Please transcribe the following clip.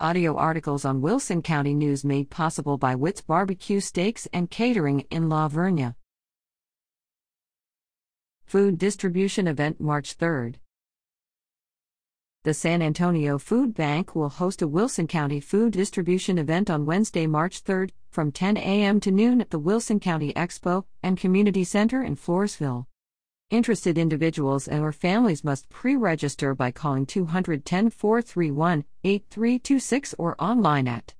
Audio articles on Wilson County News made possible by Witt's Barbecue Steaks and Catering in La Vernia. Food Distribution Event March 3rd. The San Antonio Food Bank will host a Wilson County food distribution event on Wednesday, March 3rd, from 10 a.m. to noon at the Wilson County Expo and Community Center in Floresville. Interested individuals and or families must pre-register by calling 210 431 8326 or online at